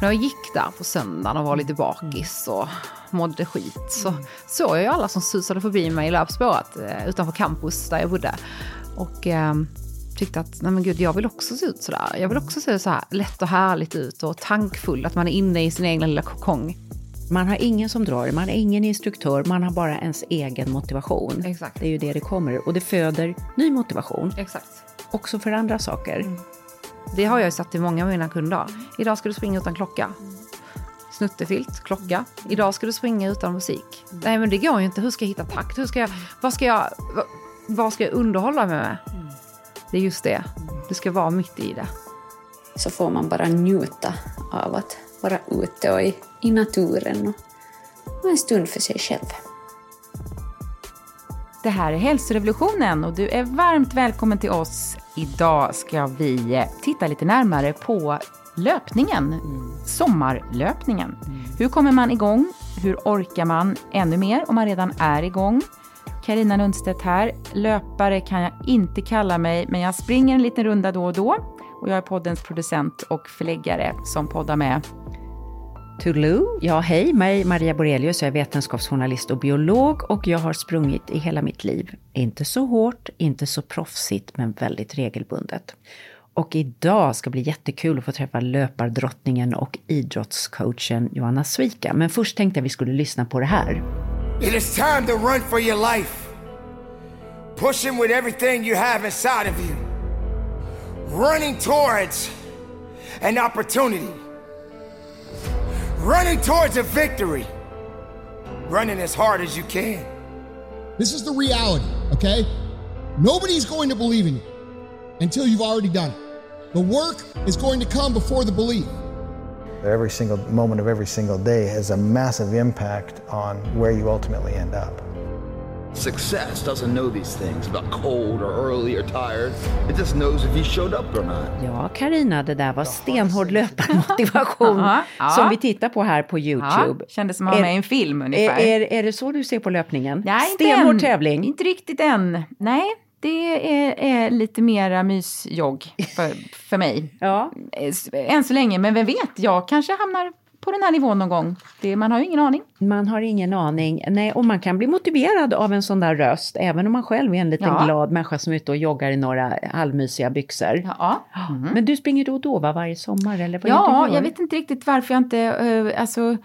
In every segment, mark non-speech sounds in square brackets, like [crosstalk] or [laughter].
När jag gick där på söndagen och var lite bakis och mådde skit så såg jag ju alla som susade förbi mig i löpspåret eh, utanför campus där jag bodde. Och eh, tyckte att nej men gud, jag vill också se ut sådär. Jag vill också se så här lätt och härligt ut och tankfull, att man är inne i sin egen lilla kokong. Man har ingen som drar, man har ingen instruktör, man har bara ens egen motivation. Exakt. Det är ju det det kommer och det föder ny motivation. Exakt. Också för andra saker. Det har jag ju sagt till många av mina kunder. Idag ska du springa utan klocka. Snuttefilt, klocka. Idag ska du springa utan musik. Nej men det går ju inte. Hur ska jag hitta takt? Hur ska jag, vad, ska jag, vad, vad ska jag underhålla mig med? Det är just det. Du ska vara mitt i det. Så får man bara njuta av att vara ute och i, i naturen och, och en stund för sig själv. Det här är Hälsorevolutionen och du är varmt välkommen till oss. Idag ska vi titta lite närmare på löpningen, sommarlöpningen. Hur kommer man igång? Hur orkar man ännu mer om man redan är igång? Karina Lundstedt här. Löpare kan jag inte kalla mig, men jag springer en liten runda då och då. Och jag är poddens producent och förläggare som poddar med Toodaloo. Ja, hej, mig Maria Borelius, jag är vetenskapsjournalist och biolog och jag har sprungit i hela mitt liv. Inte så hårt, inte så proffsigt, men väldigt regelbundet. Och idag ska bli jättekul att få träffa löpardrottningen och idrottscoachen Johanna Svika. Men först tänkte jag vi skulle lyssna på det här. It is time to run for your life. Pushing with everything you have inside of you. Running towards an opportunity. Running towards a victory. Running as hard as you can. This is the reality, okay? Nobody's going to believe in you until you've already done it. The work is going to come before the belief. Every single moment of every single day has a massive impact on where you ultimately end up. Success doesn't know these things about cold or early or tired. It just knows if you showed up or not. Ja, Karina, det där var stenhård löparmotivation [laughs] Ja, ja. som vi tittar på här på Youtube. Ja, kändes som att vara med i en film ungefär. Är, är, är det så du ser på löpningen? Nej, inte Stenhård än. tävling? Inte riktigt än. Nej, det är, är lite mera mysjogg för, för mig. Ja. Än så länge, men vem vet, jag kanske hamnar på den här nivån någon gång. Det, man har ju ingen aning. Man har ingen aning. Nej, och man kan bli motiverad av en sån där röst, även om man själv är en liten Ja. glad människa som är ute och joggar i några halvmysiga byxor. Ja, Men du springer då och då, va? Varje sommar? Eller vad ja jag vet inte riktigt varför jag inte... eh, alltså,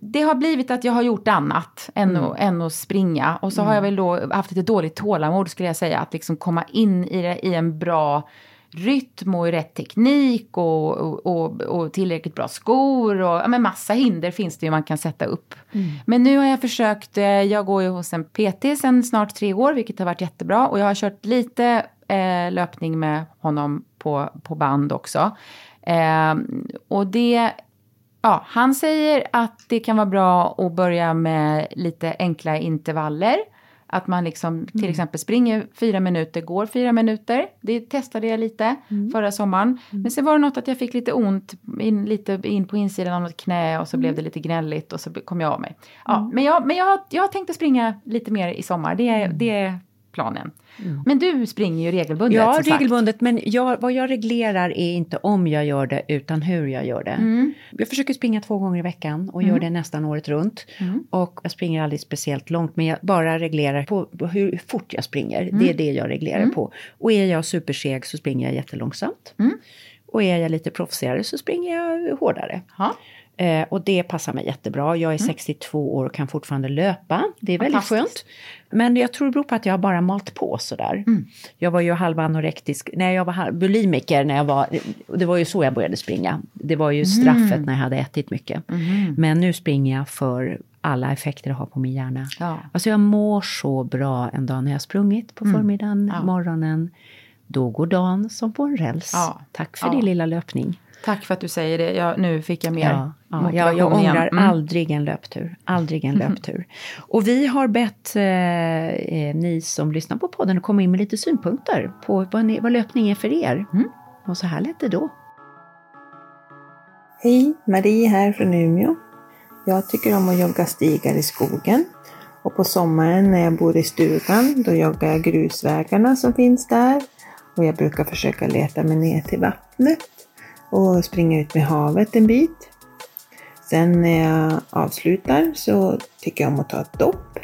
det har blivit att jag har gjort annat än, att, än att springa. Och så har jag väl då haft lite dåligt tålamod skulle jag säga. Att liksom komma in i, det, i en bra rytm och i rätt teknik och, och, och, och tillräckligt bra skor. Och, ja, men massa hinder finns det ju man kan sätta upp. Men nu har jag försökt, eh, jag går ju hos en PT sedan snart tre år, vilket har varit jättebra. Och jag har kört lite eh, löpning med honom på, på band också. Eh, och det Ja, han säger att det kan vara bra att börja med lite enkla intervaller. Att man liksom till exempel springer fyra minuter, går fyra minuter. Det testade jag lite förra sommaren. Men sen var det något att jag fick lite ont in, lite in på insidan av något knä och så blev det lite gnälligt och så kom jag av mig. Ja, Men, jag, men jag, har- jag har tänkt att springa lite mer i sommar. Det är, det planen. Men du springer ju regelbundet. Ja, regelbundet. Men jag, vad jag reglerar är inte om jag gör det, utan hur jag gör det. Mm. Jag försöker springa två gånger i veckan och gör det nästan året runt. Mm. Och jag springer aldrig speciellt långt, men jag bara reglerar på hur fort jag springer. Mm. Det är det jag reglerar på. Och är jag superseg så springer jag jättelångsamt. Mm. Och är jag lite proffsigare så springer jag hårdare. Ja. Eh, och det passar mig jättebra. Jag är 62 år och kan fortfarande löpa. Det är väldigt Mm. Skönt. Men jag tror det beror på att jag bara malt på sådär. Mm. Jag var ju halvanorektisk, nej jag var halv- bulimiker när jag var, det var ju så jag började springa. Det var ju straffet Mm. när jag hade ätit mycket. Men nu springer jag för alla effekter det har på min hjärna. Ja. Alltså jag mår så bra en dag när jag har sprungit på förmiddagen, Mm. Ja. morgonen. Då går dagen som på en räls. Ja. Tack för Ja. din lilla löpning. Tack för att du säger det. Jag, nu fick jag mer Ja, ja, jag, ångrar Mm. aldrig en löptur. Aldrig en löptur. Och vi har bett eh, eh, ni som lyssnar på podden att komma in med lite synpunkter på vad, ni, vad löpning är för er. Mm. Och så här lät det då. Hej, Marie här från Umeå. Jag tycker om att jogga stigar i skogen. Och på sommaren när jag bor i stugan, då joggar jag grusvägarna som finns där. Och jag brukar försöka leta mig ner till vattnet och springa ut med havet en bit. Sen när jag avslutar så tycker jag om att ta ett dopp.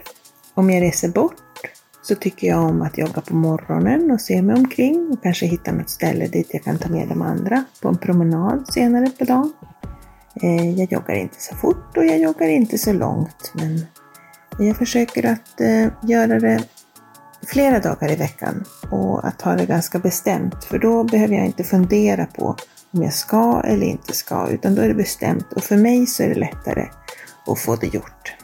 Om jag reser bort så tycker jag om att jogga på morgonen och se mig omkring och kanske hitta något ställe dit jag kan ta med de andra på en promenad senare på dagen. Eh, jag joggar inte så fort och jag joggar inte så långt men jag försöker att eh, göra det flera dagar i veckan och att ha det ganska bestämt för då behöver jag inte fundera på om jag ska eller inte ska utan då är det bestämt och för mig så är det lättare att få det gjort.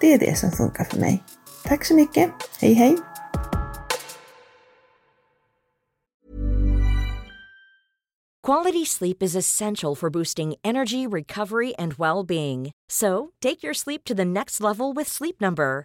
Det är det som funkar för mig. Tack så mycket. Hej hej! Quality sleep is essential for boosting energy, recovery, and well-being. So, take your sleep to the next level with Sleep Number.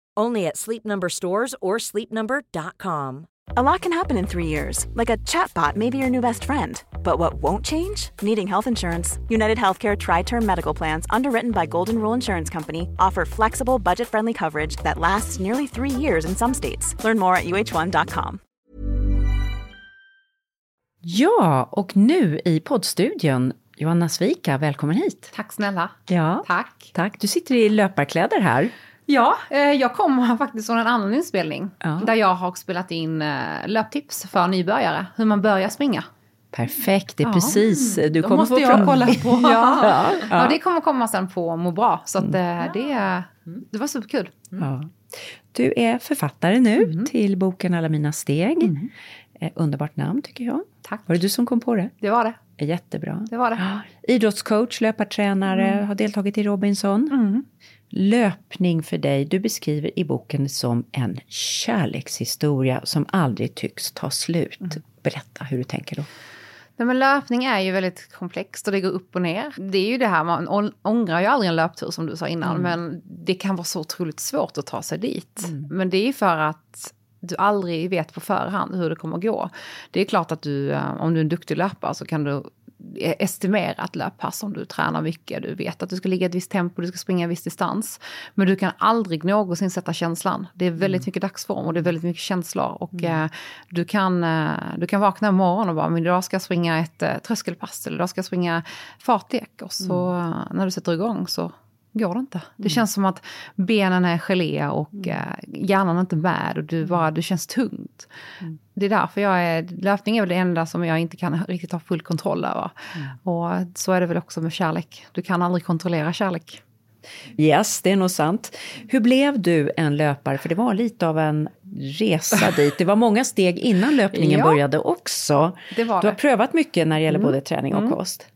Only at Sleep Number stores or sleepnumber.com. A lot can happen in three years, like a chatbot may be your new best friend. But what won't change? Needing health insurance. United Healthcare Tri Term Medical Plans, underwritten by Golden Rule Insurance Company, offer flexible, budget friendly coverage that lasts nearly three years in some states. Learn more at uh1.com. Ja, och nu i poddstudion, Johanna Svika, välkommen hit. Tack snälla. Ja, Tack. tack. Du sitter i löparkläder här. Ja, eh, jag kommer [laughs] faktiskt från en annan inspelning. Ja. Där jag har spelat in eh, löptips för nybörjare. Hur man börjar springa. Perfekt, det är Ja. precis. Du Då kommer måste få jag kolla på. [laughs] ja, Ja, [laughs] ja. det kommer komma sen på Må bra. Så att, eh, det, det var superkul. Ja. Du är författare nu Mm. till boken Alla mina steg. Eh, underbart namn tycker jag. Tack. Var det du som kom på det? Det var det. Jättebra. Det var det. [gasps] Idrottscoach, löpartränare, Mm. har deltagit i Robinson. Löpning för dig, du beskriver i boken som en kärlekshistoria som aldrig tycks ta slut. Mm. Berätta hur du tänker då. Nej, men löpning är ju väldigt komplext och det går upp och ner. Det är ju det här, man ångrar ju aldrig en löptur som du sa innan, men det kan vara så otroligt svårt att ta sig dit. Men det är ju för att du aldrig vet på förhand hur det kommer att gå. Det är klart att du, eh, om du är en duktig löpare så kan du estimera ett löppass om du tränar mycket. Du vet att du ska ligga i ett visst tempo, du ska springa en viss distans. Men du kan aldrig någonsin sätta känslan. Det är väldigt mycket dagsform och det är väldigt mycket känslor. Och eh, du, kan, eh, du kan vakna en morgon och bara, men idag ska jag springa ett eh, tröskelpass eller idag ska jag springa fartlek. Och så eh, när du sätter igång så går det inte. Det känns som att benen är gelé och eh, hjärnan är inte med och du bara, det känns tungt. Det är därför jag är, löpning är väl det enda som jag inte kan riktigt ha full kontroll över. Och så är det väl också med kärlek. Du kan aldrig kontrollera kärlek. Yes, det är nog sant. Hur blev du en löpare? För det var lite av en resa [laughs] dit. Det var många steg innan löpningen Ja. började också. Du har prövat mycket när det gäller både träning och kost.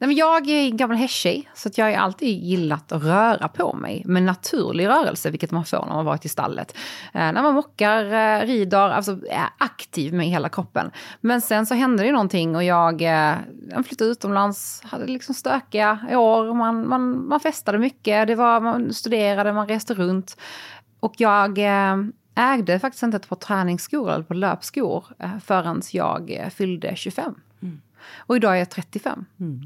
Nej, men jag är en gammal hästtjej, så att jag har alltid gillat att röra på mig med naturlig rörelse, vilket man får när man varit i stallet. Eh, när man mockar, eh, rider, alltså är aktiv med hela kroppen. Men sen så hände det någonting och jag, eh, jag flyttade utomlands, hade liksom stökiga år, man, man, man festade mycket, det var, man studerade, man reste runt. Och jag eh, ägde faktiskt inte ett par träningsskor eller på löpskor eh, förrän jag eh, fyllde 25. Och idag är jag 35.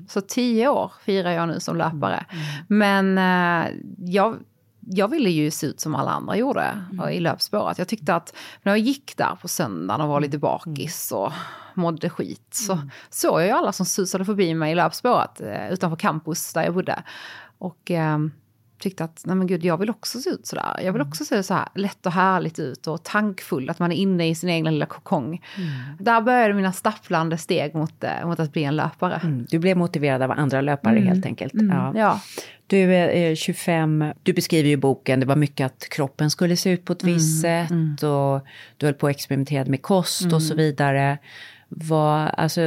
Så 10 år firar jag nu som löpare. Men eh, jag, jag ville ju se ut som alla andra gjorde i löpspåret. Jag tyckte att när jag gick där på söndagen och var lite bakis och mådde skit så såg jag ju alla som susade förbi mig i löpspåret eh, utanför campus där jag bodde. Och eh, tyckte att nej men gud, jag vill också se ut sådär. Jag vill också se så här lätt och härligt ut och tankfull, att man är inne i sin egen lilla kokong. Där började mina stapplande steg mot, eh, mot att bli en löpare. Mm, Du blev motiverad av andra löpare helt enkelt. Ja. Ja. Du är eh, 25, du beskriver ju boken, det var mycket att kroppen skulle se ut på ett visst sätt och du höll på att experimentera med kost och så vidare. Vad, alltså,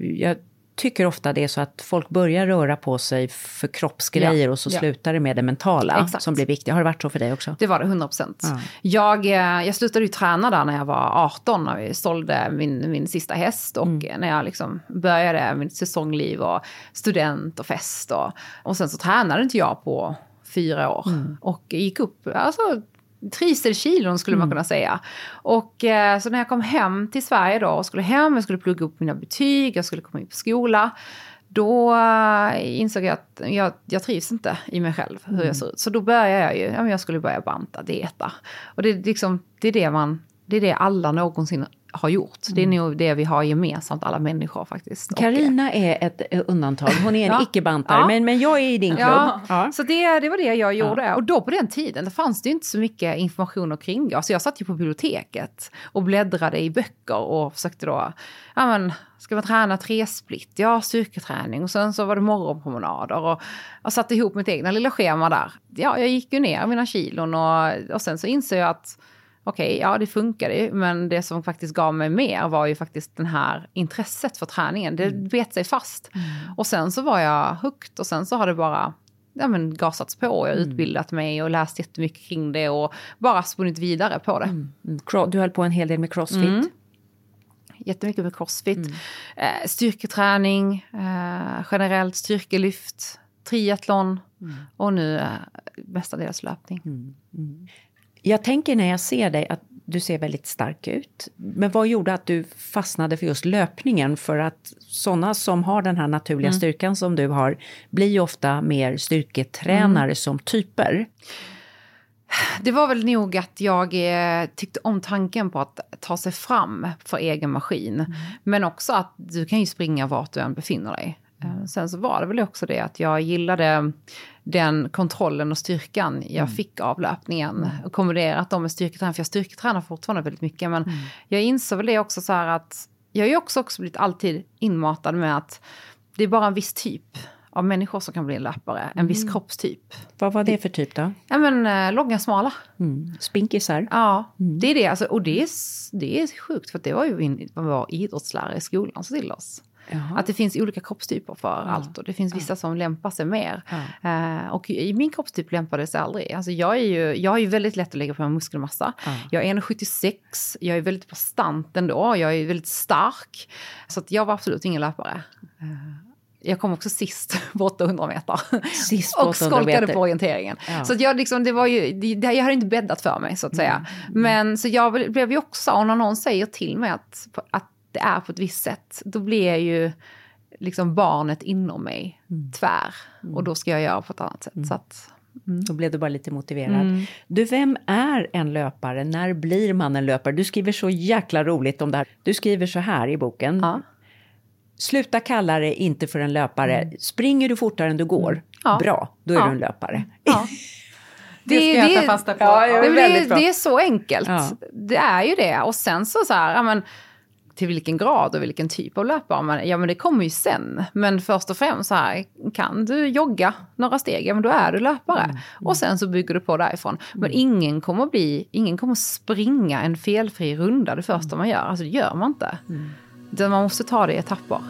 jag tycker ofta det är så att folk börjar röra på sig för kroppsgrejer Ja, och så ja. slutar det med det mentala Exakt. som blir viktigt. Har det varit så för dig också? Det var det, 100 procent. Ja. Jag, eh, jag slutade ju träna där när jag var 18, när vi sålde min, min sista häst. Och Mm. när jag liksom började mitt säsongliv och student och fest. Och, och sen så tränade inte jag på fyra år. Mm. Och gick upp, alltså triselkilon skulle man kunna säga. Och eh, så när jag kom hem till Sverige då och skulle hem, jag skulle plugga upp mina betyg, jag skulle komma in på skola. Då eh, insåg jag att jag, jag trivs inte i mig själv, hur jag ser ut. Så då började jag ju, ja, men jag skulle börja banta, dieta. Och det, är liksom, det är det man, det är det alla någonsin har gjort. Det är nog det vi har gemensamt, alla människor faktiskt. Och, eh, Karina är ett eh, undantag. Hon är en [laughs] Ja. icke-bantare, Ja. men, men jag är i din klubb. Ja, Ja. så det, det var det jag gjorde. Och då på den tiden, det fanns det inte så mycket information kring det. Så jag satt ju på biblioteket och bläddrade i böcker och försökte då, ja men, ska man träna tresplit? Ja, styrketräning. Och sen så var det morgonpromenader. Och jag satte ihop mitt egna lilla schema där. Ja, jag gick ju ner mina kilon och, och sen så insåg jag att okej, ja det funkade ju, men det som faktiskt gav mig mer var ju faktiskt den här intresset för träningen. Det bet sig fast. Och sen så var jag hooked och sen så har det bara ja, men, gasats på. Jag har utbildat mig och läst jättemycket kring det och bara spunnit vidare på det. Mm. Du höll på en hel del med crossfit. Mm. Jättemycket med crossfit, eh, styrketräning, eh, generellt styrkelyft, triathlon och nu eh, mestadels löpning. Jag tänker när jag ser dig att du ser väldigt stark ut. Men vad gjorde att du fastnade för just löpningen? För att sådana som har den här naturliga Mm. styrkan som du har blir ju ofta mer styrketränare Mm. som typer. Det var väl nog att jag eh, tyckte om tanken på att ta sig fram för egen maskin. Men också att du kan ju springa vart du än befinner dig. Eh, Sen så var det väl också det att jag gillade den kontrollen och styrkan jag fick av löpningen. Och kombinerat dem med styrketräning, för jag styrketränar fortfarande väldigt mycket. Men jag insåg väl det också så här att jag har ju också, också blivit alltid inmatad med att det är bara en viss typ av människor som kan bli en löpare. En viss kroppstyp. Vad var det för typ då? Ja men eh, långa, smala. Mm. Spinkisar? Ja, det är det. Alltså, och det är, det är sjukt, för det var ju min, vad vår idrottslärare i skolan sa till oss. Att det finns olika kroppstyper för allt och det finns vissa som lämpar sig mer. Eh, och i min kroppstyp lämpade sig aldrig. Alltså jag, är ju, jag har ju väldigt lätt att lägga på mig muskelmassa. Jag är 1,76, jag är väldigt bastant ändå, jag är väldigt stark. Så att jag var absolut ingen löpare. Eh, jag kom också sist [laughs] på 800 meter. Sist och 800 skolkade meter. på orienteringen. Ja. Så jag, liksom, det var ju, det, det- jag hade inte bäddat för mig så att säga. Mm. Men så jag blev- blev ju också, och när någon säger till mig att, att det är på ett visst sätt, då blir jag ju liksom barnet inom mig Mm. tvär. Och då ska jag göra på ett annat sätt. Så att, Då blev du bara lite motiverad. Mm. Du, vem är en löpare? När blir man en löpare? Du skriver så jäkla roligt om det här. Du skriver så här i boken. Sluta kalla det inte för en löpare. Springer du fortare än du går? Mm. Ja. Bra, då är Ja. du en löpare. ja. [laughs] Det ska jag ta fasta på. Ja, Ja, det, det, det är så enkelt. Ja. Det är ju det. Och sen så, så här, ja, men, till vilken grad och vilken typ av man Ja men det kommer ju sen. Men först och främst så här, kan du jogga några steg, ja men då är du löpare. Och sen så bygger du på därifrån. Men ingen kommer bli, ingen kommer springa en felfri runda det första man gör. Alltså det gör man inte. Utan Man måste ta det i etapper.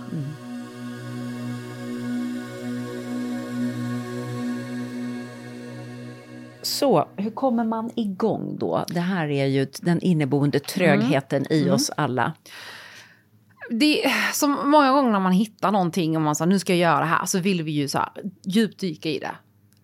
Så, hur kommer man igång då? Det här är ju den inneboende trögheten i Mm. oss alla. det är som många gånger när man hittar någonting och man säger nu ska jag göra det här så vill vi ju så här djupdyka i det.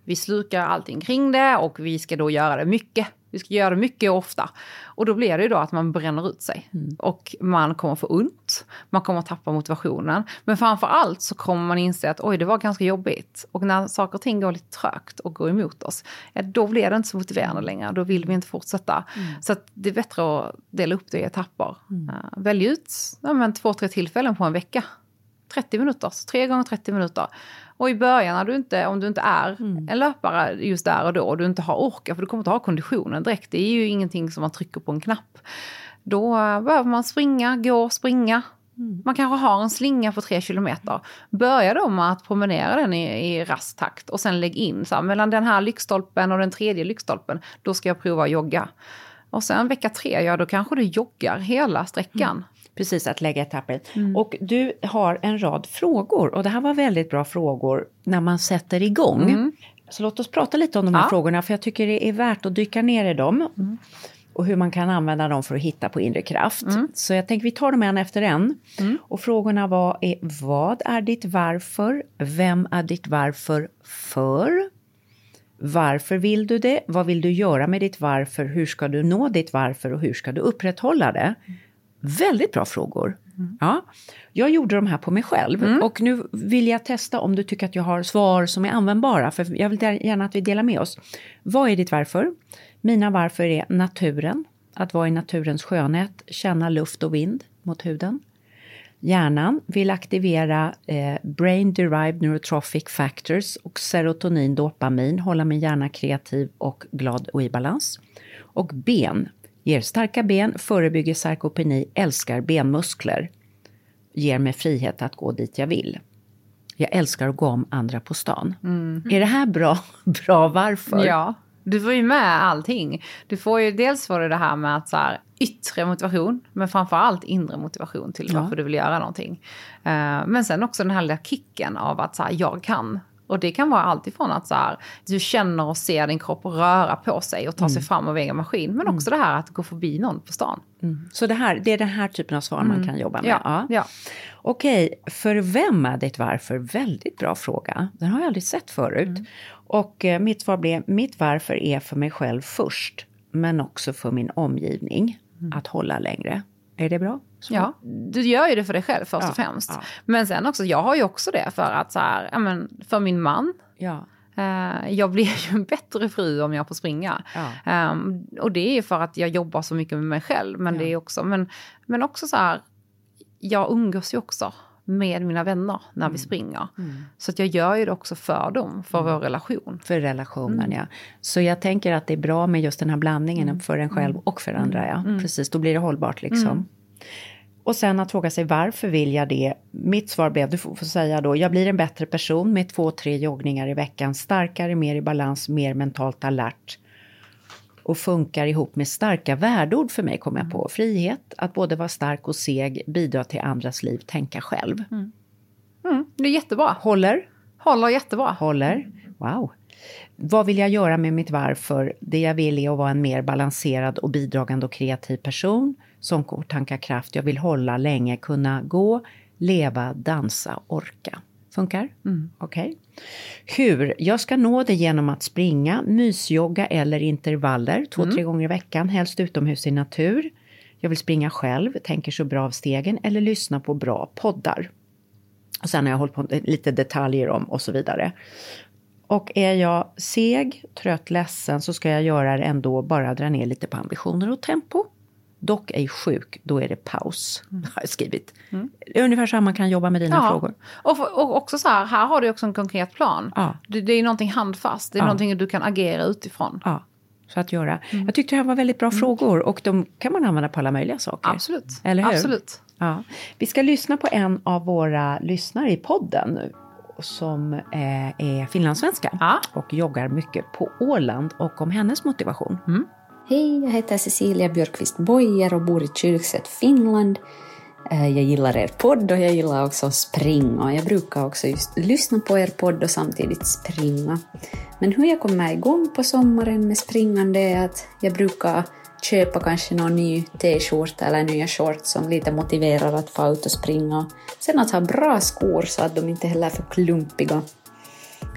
Vi slukar allting kring det och vi ska då göra det mycket. Vi ska göra det mycket och ofta. Och då blir det ju då att man bränner ut sig. Och man kommer få ont, man kommer tappa motivationen. Men framför allt så kommer man inse att oj, det var ganska jobbigt. Och när saker och ting går lite trögt och går emot oss, ja, då blir det inte så motiverande längre. Då vill vi inte fortsätta. Så att det är bättre att dela upp det i etapper. Uh, välj ut ja, men två, tre tillfällen på en vecka. 30 minuter, så tre gånger 30 minuter. Och i början när du inte, om du inte är en löpare just där och då och du inte har orkat, för du kommer inte ha konditionen direkt, det är ju ingenting som man trycker på en knapp. Då eh, behöver man springa, gå, springa. Man kanske har en slinga på tre kilometer. Börja då med att promenera den i, i rask takt och sen lägg in så här, mellan den här lyktstolpen och den tredje lyktstolpen, då ska jag prova att jogga. Och sen vecka tre, ja då kanske du joggar hela sträckan. Mm. Precis, att lägga etapper. Mm. Och du har en rad frågor och det här var väldigt bra frågor när man sätter igång. Mm. Så låt oss prata lite om de här ja. frågorna för jag tycker det är värt att dyka ner i dem. Mm. Och hur man kan använda dem för att hitta på inre kraft. Mm. Så jag tänker vi tar dem en efter en. Mm. Och frågorna var är, vad är ditt varför? Vem är ditt varför för? Varför vill du det? Vad vill du göra med ditt varför? Hur ska du nå ditt varför och hur ska du upprätthålla det? Väldigt bra frågor. Mm. Ja. Jag gjorde de här på mig själv mm. och nu vill jag testa om du tycker att jag har svar som är användbara, för jag vill gärna att vi delar med oss. Vad är ditt varför? Mina varför är naturen, att vara i naturens skönhet, känna luft och vind mot huden. Hjärnan vill aktivera eh, Brain Derived Neurotrophic Factors och serotonin, dopamin, hålla min hjärna kreativ och glad och i balans. Och ben ger starka ben, förebygger sarkopeni, älskar benmuskler, ger mig frihet att gå dit jag vill. Jag älskar att gå om andra på stan. Mm. Är det här bra, [laughs] bra varför? Ja. Du får ju med allting. Du får ju dels får du det här med att så här, yttre motivation, men framför allt inre motivation till varför ja. du vill göra någonting. Uh, men sen också den här lilla kicken av att så här, jag kan. Och det kan vara alltifrån att så här, du känner och ser din kropp röra på sig och ta mm. sig fram av egen maskin. Men också mm. det här att gå förbi någon på stan. Mm. Så det, här, det är den här typen av svar man mm. kan jobba med? Ja. ja. ja. Okej, för vem är ditt varför? Väldigt bra fråga. Den har jag aldrig sett förut. Mm. Och eh, mitt svar blev, mitt varför är för mig själv först, men också för min omgivning, mm. att hålla längre. Är det bra? Så. Ja, du gör ju det för dig själv först ja, och främst. Ja. Men sen också, jag har ju också det för att så här, ja, men för min man. Ja. Uh, jag blir [laughs] ju en bättre fru om jag får springa. Um, och det är ju för att jag jobbar så mycket med mig själv. Men, det är också, men, men också så här, jag umgås ju också med mina vänner när mm. vi springer. Mm. Så att jag gör ju det också för dem, för mm. vår relation. För relationen, mm. ja. Så jag tänker att det är bra med just den här blandningen mm. för en själv mm. och för andra, ja. Precis, då blir det hållbart liksom. Och sen att fråga sig varför vill jag det? Mitt svar blev, du får säga då, jag blir en bättre person med två, tre joggningar i veckan, starkare, mer i balans, mer mentalt alert och funkar ihop med starka värdeord för mig, kom jag på. Frihet, att både vara stark och seg, bidra till andras liv, tänka själv. Mm. Mm, det är jättebra. Håller? Håller jättebra. Håller. Wow. Vad vill jag göra med mitt varför? Det jag vill är att vara en mer balanserad och bidragande och kreativ person som tankar kraft. Jag vill hålla länge, kunna gå, leva, dansa, orka. Funkar? Mm. Okej. Okay. Hur? Jag ska nå det genom att springa, mysjogga eller intervaller två, mm. tre gånger i veckan, helst utomhus i natur. Jag vill springa själv, tänker så bra av stegen eller lyssna på bra poddar. Och sen har jag hållit på lite detaljer om och så vidare. Och är jag seg, trött, ledsen så ska jag göra det ändå, bara dra ner lite på ambitioner och tempo. Dock ej sjuk, då är det paus. Mm. [laughs] Har jag skrivit. Mm. Ungefär så här man kan jobba med dina ja. frågor. Och, och också så här, här har du också en konkret plan. Ja. Det, det är någonting handfast, det är ja. någonting du kan agera utifrån. Ja, så att göra. Mm. Jag tyckte det här var väldigt bra mm. frågor och de kan man använda på alla möjliga saker. Absolut. Eller hur? Absolut. Ja. Vi ska lyssna på en av våra lyssnare i podden nu som eh, är finlandssvenska och joggar mycket på Åland och om hennes motivation. Hej, jag heter Cecilia Björkqvist Bojer och bor i Kyrkset, Finland. Eh, jag gillar er podd och jag gillar också att springa. Jag brukar också just lyssna på er podd och samtidigt springa. Men hur jag kommer igång på sommaren med springande är att jag brukar köpa kanske någon ny t-skjorta eller nya shorts som lite motiverar att få ut och springa. Sen att ha bra skor så att de inte heller är för klumpiga.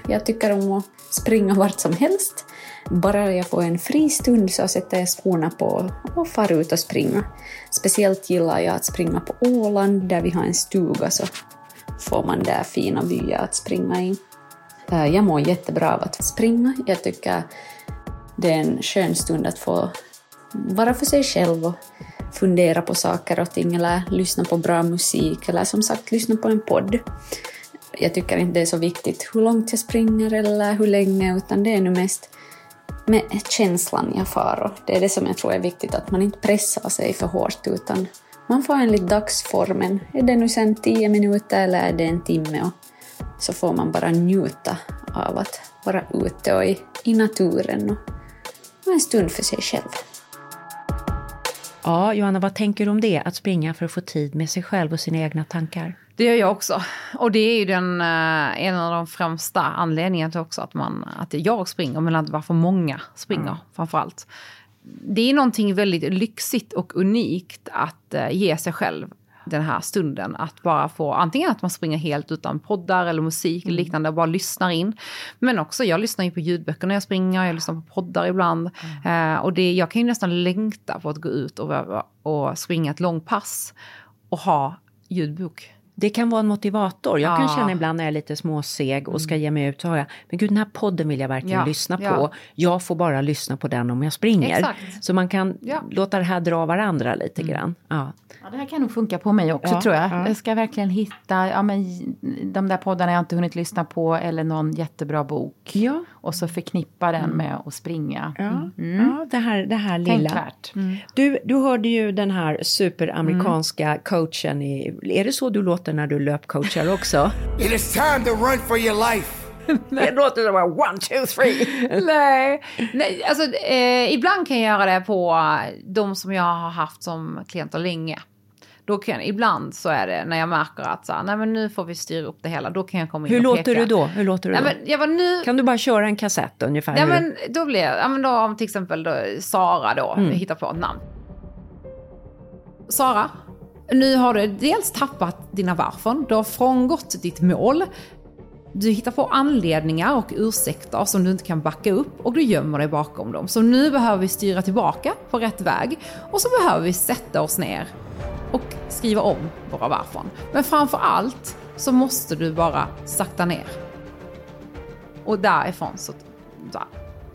Jag tycker om att springa vart som helst bara jag får en fri stund så sätter jag skorna på och far ut och springa. Speciellt gillar jag att springa på Åland där vi har en stuga så får man där fina vyer att springa i. Eh, jag mår jättebra av att springa. Jag tycker det är en skön stund att få vara för sig själv och fundera på saker och ting eller lyssna på bra musik eller som sagt lyssna på en podd. Jag tycker inte det är så viktigt hur långt jag springer eller hur länge utan det är nu mest med känslan jag far och det är det som jag tror är viktigt att man inte pressar sig för hårt utan man får enligt dagsformen. Är det nu sen tio minuter eller är det en timme och så får man bara njuta av att vara ute och i, i naturen och, och en stund för sig själv. Ja, Johanna, vad tänker du om det? Att springa för att få tid med sig själv och sina egna tankar? Det gör jag också. Och det är ju den, eh, en av de främsta anledningarna till också att, man, att jag springer, men att varför många springer mm. framför allt. Det är någonting väldigt lyxigt och unikt att eh, ge sig själv den här stunden. Att bara få, antingen att man springer helt utan poddar eller musik eller mm. liknande och bara lyssnar in. Men också, jag lyssnar ju på ljudböcker när jag springer, jag lyssnar på poddar ibland. Mm. Eh, och det, jag kan ju nästan längta på att gå ut och, och springa ett långpass och ha ljudbok det kan vara en motivator. Jag kan känna ibland när jag är lite småseg och ska mm. ge mig ut, så har jag, men gud den här podden vill jag verkligen ja. lyssna på. Ja. Jag får bara lyssna på den om jag springer. Exakt. Så man kan låta det här dra varandra lite mm. grann. Ja. det här kan nog funka på mig också tror jag. Jag ska verkligen hitta ja, men, de där poddarna jag inte hunnit lyssna på eller någon jättebra bok. Ja. Och så förknippa den mm. med att springa. Ja, mm. ja det, här, det här lilla. Tänkvärt. Mm. Du, du hörde ju den här superamerikanska mm. coachen. I, är det så du låter låter när du löpcoachar också. [laughs] It is time to run for your life. [laughs] det låter som one, two, three. [laughs] Nej, Nej alltså, eh, ibland kan jag göra det på de som jag har haft som klienter länge. Då kan, ibland så är det när jag märker att så här, nej men nu får vi styra upp det hela, då kan jag komma in Hur och låter peka. du då? Hur låter du nej, då? Men jag var nu... Kan du bara köra en kassett ungefär? Ja, men då blir ja, men då om till exempel då, Sara då, mm. hittar på ett namn. Sara, nu har du dels tappat dina varför, du har frångått ditt mål, du hittar på anledningar och ursäkter som du inte kan backa upp och du gömmer dig bakom dem. Så nu behöver vi styra tillbaka på rätt väg och så behöver vi sätta oss ner och skriva om våra varför. Men framför allt så måste du bara sakta ner. Och därifrån så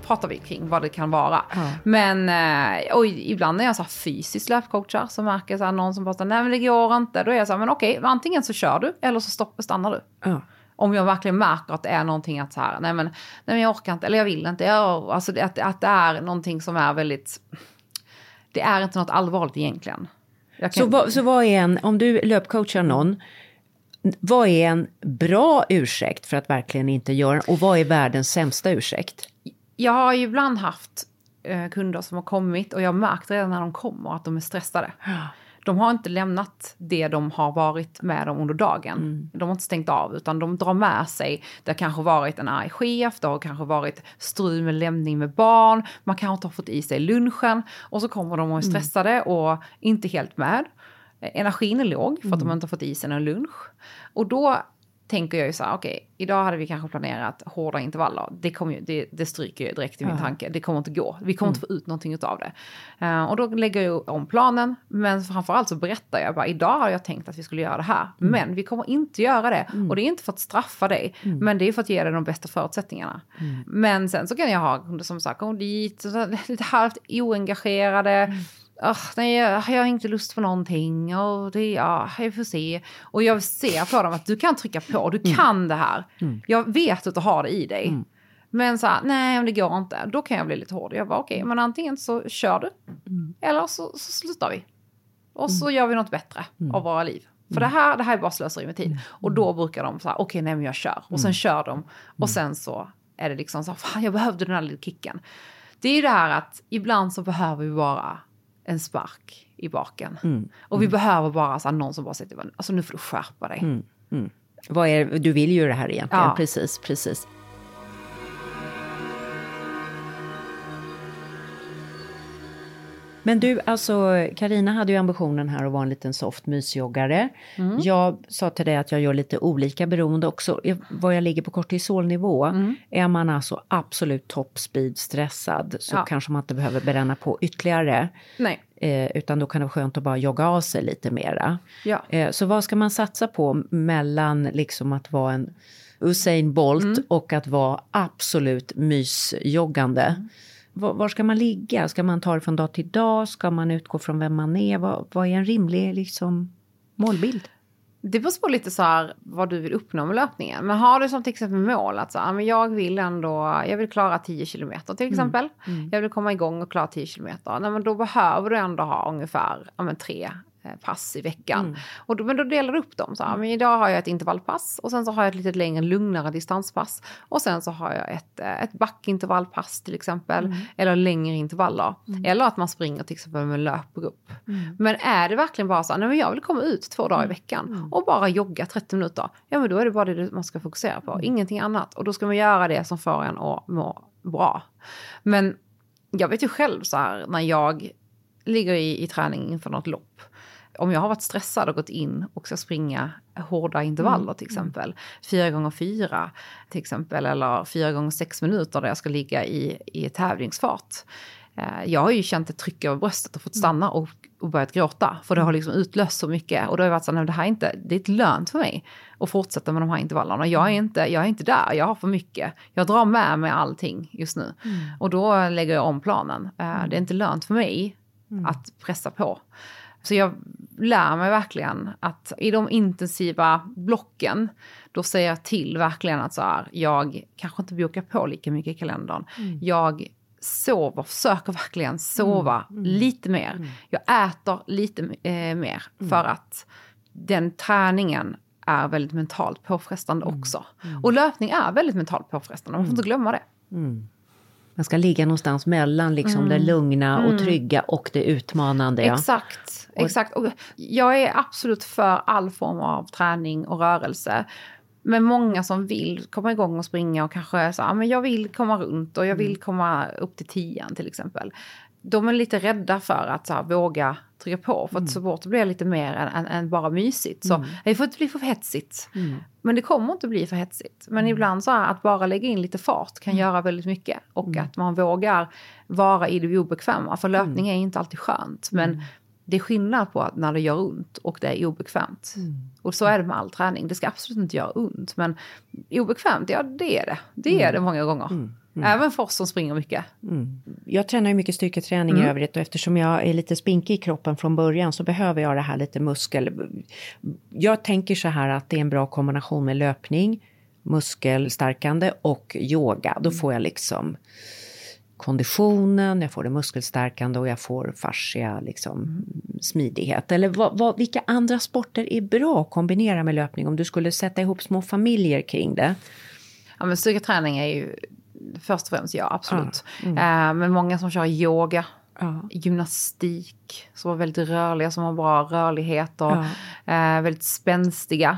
pratar vi kring vad det kan vara. Ja. Men eh, och ibland när jag så fysiskt löpcoachar så märker jag så här, någon som bara nej men det går inte. Då är jag så här, men okej, antingen så kör du eller så stopp, stannar du. Ja. Om jag verkligen märker att det är någonting att så här, nej men, nej men jag orkar inte eller jag vill inte. Jag, alltså att, att det är någonting som är väldigt, det är inte något allvarligt egentligen. Kan... Så, vad, så vad är en, om du löpcoachar någon, vad är en bra ursäkt för att verkligen inte göra och vad är världens sämsta ursäkt? Jag har ju ibland haft eh, kunder som har kommit och jag har märkt redan när de kommer att de är stressade. De har inte lämnat det de har varit med om under dagen. Mm. De har inte stängt av utan de drar med sig. Det har kanske varit en arg chef, det har kanske varit strul med lämning med barn. Man kanske inte har fått i sig lunchen och så kommer de och är mm. stressade mm. och inte helt med. Energin är låg för att mm. de inte har fått i sig någon lunch. Och då tänker jag ju så här, okej, okay, idag hade vi kanske planerat hårda intervaller. Det, kommer ju, det, det stryker ju direkt i min ja. tanke. Det kommer inte gå. Vi kommer mm. inte få ut någonting av det. Uh, och då lägger jag om planen. Men framförallt så berättar jag bara, idag har jag tänkt att vi skulle göra det här. Mm. Men vi kommer inte göra det. Mm. Och det är inte för att straffa dig. Mm. Men det är för att ge dig de bästa förutsättningarna. Mm. Men sen så kan jag ha kunder som sagt, kom dit, [laughs] lite halvt oengagerade mm oh, nej, jag har inte lust på någonting och det, ja, jag får se. Och jag ser på dem att du kan trycka på, du mm. kan det här. Mm. Jag vet att du har det i dig. Mm. Men så här, nej, om det går inte, då kan jag bli lite hård. Jag bara, okej, okay, men antingen så kör du, mm. eller så, så slutar vi. Och så mm. gör vi något bättre mm. av våra liv. För det här, det här är bara slöseri med tid. Och då brukar de så här, okej, okay, nej men jag kör. Och sen kör de. Och sen så är det liksom så här, fan jag behövde den här lilla kicken. Det är ju det här att ibland så behöver vi bara en spark i baken. Mm. Och vi mm. behöver bara så här, någon som bara säger alltså nu får du skärpa dig. Mm. mm. Vad är, du vill ju det här egentligen, ja. precis, precis. Men du, alltså Karina hade ju ambitionen här att vara en liten soft mysjoggare. Mm. Jag sa till dig att jag gör lite olika beroende också. Vad jag ligger på kortisolnivå. Mm. Är man alltså absolut toppspeed stressad så ja. kanske man inte behöver bränna på ytterligare. Nej. Eh, utan då kan det vara skönt att bara jogga av sig lite mera. Ja. Eh, så vad ska man satsa på mellan liksom att vara en Usain Bolt mm. och att vara absolut mysjoggande? Var ska man ligga? Ska man ta det från dag till dag? Ska man utgå från vem man är? Vad, vad är en rimlig liksom, målbild? Det beror på lite så här vad du vill uppnå med löpningen. Men har du som till exempel mål att så här, men jag vill ändå, jag vill klara 10 kilometer till mm. exempel. Mm. Mm. Jag vill komma igång och klara 10 kilometer. Nej, men då behöver du ändå ha ungefär ja, men tre pass i veckan. Och då, men då delar du upp dem. Så här, men idag har jag ett intervallpass och sen så har jag ett lite längre, lugnare distanspass. Och sen så har jag ett, eh, ett backintervallpass till exempel. Eller längre intervaller. Eller att man springer till exempel med en löpgrupp. Men är det verkligen bara så här, nej men jag vill komma ut två dagar i veckan och bara jogga 30 minuter. Ja men då är det bara det man ska fokusera på, ingenting annat. Och då ska man göra det som får en att må bra. Men jag vet ju själv så här när jag ligger i, i träning inför något lopp. Om jag har varit stressad och gått in och ska springa hårda intervaller till exempel. Fyra gånger fyra till exempel. Eller fyra gånger sex minuter där jag ska ligga i, i tävlingsfart. Eh, Jag har ju känt ett tryck över bröstet och fått stanna och, och börjat gråta. För det har liksom utlöst så mycket. Och då har jag varit så här, "Nej, det här är inte, det är inte lönt för mig att fortsätta med de här intervallerna. Jag är inte, jag är inte där, jag har för mycket. Jag drar med mig allting just nu. Och då lägger jag om planen. Eh, Det är inte lönt för mig att pressa på. Så jag lär mig verkligen att i de intensiva blocken, då säger jag till verkligen att så här, jag kanske inte bokar på lika mycket i kalendern. Jag sover, försöker verkligen sova lite mer. Jag äter lite eh, mer för att den träningen är väldigt mentalt påfrestande också. Och löpning är väldigt mentalt påfrestande, man får inte glömma det. Man ska ligga någonstans mellan liksom det lugna och trygga och det utmanande. Ja. Exakt, exakt. Och jag är absolut för all form av träning och rörelse. Men många som vill komma igång och springa och kanske så, ah, men jag vill komma runt och jag vill komma upp till tian till exempel. De är lite rädda för att så här, våga trycka på. För att så fort det blir lite mer än, än, än bara mysigt. Så det får inte bli för hetsigt. Men det kommer inte bli för hetsigt. Men ibland så här, att bara lägga in lite fart kan göra väldigt mycket. Och att man vågar vara i det obekväma. För löpning är inte alltid skönt. Men det är skillnad på att när det gör ont och det är obekvämt. Och så är det med all träning. Det ska absolut inte göra ont. Men obekvämt, ja det är det. Det är det många gånger. Även för oss som springer mycket. Jag tränar ju mycket styrketräning i övrigt och eftersom jag är lite spinkig i kroppen från början så behöver jag det här lite muskel. Jag tänker så här att det är en bra kombination med löpning, muskelstärkande och yoga. Då får jag liksom konditionen, jag får det muskelstärkande och jag får fascia, liksom smidighet. Eller vad, vad, vilka andra sporter är bra att kombinera med löpning om du skulle sätta ihop små familjer kring det? Ja, men styrketräning är ju först och främst, ja absolut. Eh, men många som kör yoga, gymnastik, som är väldigt rörliga, som har bra rörlighet och eh, väldigt spänstiga.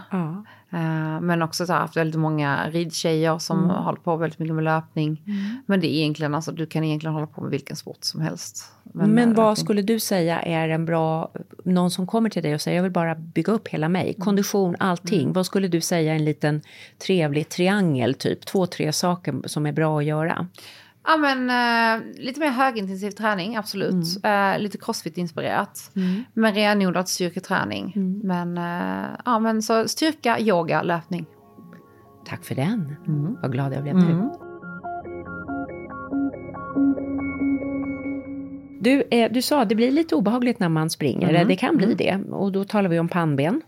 Eh, men också så här, haft väldigt många ridtjejer som håller på väldigt mycket med löpning. Men det är egentligen, alltså du kan egentligen hålla på med vilken sport som helst. Men, eh, vad löpning- skulle du säga är en bra, någon som kommer till dig och säger jag vill bara bygga upp hela mig, kondition, allting. Vad skulle du säga är en liten trevlig triangel, typ två, tre saker som är bra att göra? Ja men eh, lite mer högintensiv träning, absolut. Eh, lite crossfit-inspirerat. Men renodlad styrketräning. Men, eh, ja, men så styrka, yoga, löpning. Tack för den. Vad glad jag blev nu. Du, eh, du sa det blir lite obehagligt när man springer, eller det kan bli det. Och då talar vi om pannben.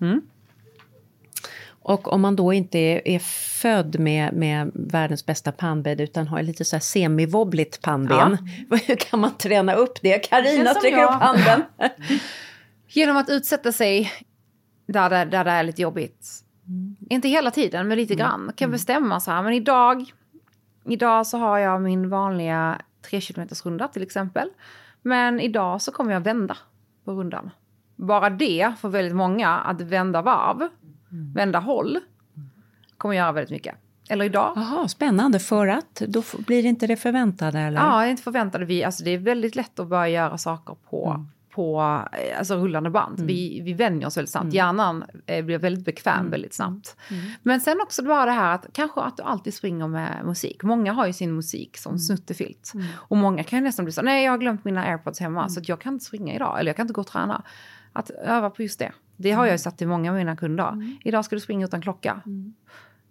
Och om man då inte är, är född med, med världens bästa pannbed utan har lite så här semivobbligt pannben, [laughs] hur kan man träna upp det? Karina sträcker upp handen. [laughs] Genom att utsätta sig där det, där det är lite jobbigt. Inte hela tiden, men lite grann. Kan bestämma så här, men idag, idag så har jag min vanliga 3 km runda till exempel. Men idag så kommer jag vända på rundan. Bara det för väldigt många, att vända varv, vända håll, kommer göra väldigt mycket. Eller idag. Jaha, spännande. För att då blir inte det förväntade eller? Ja, inte förväntade vi. Alltså det är väldigt lätt att börja göra saker på, på eh, alltså rullande band. Vi, vi vänjer oss väldigt snabbt. Hjärnan eh, blir väldigt bekväm väldigt snabbt. Men sen också bara det här att kanske att du alltid springer med musik. Många har ju sin musik som snuttefilt. Och många kan ju nästan bli så nej jag har glömt mina airpods hemma så att jag kan inte springa idag. Eller jag kan inte gå och träna. Att öva på just det. Det har jag ju sagt till många av mina kunder. Idag ska du springa utan klocka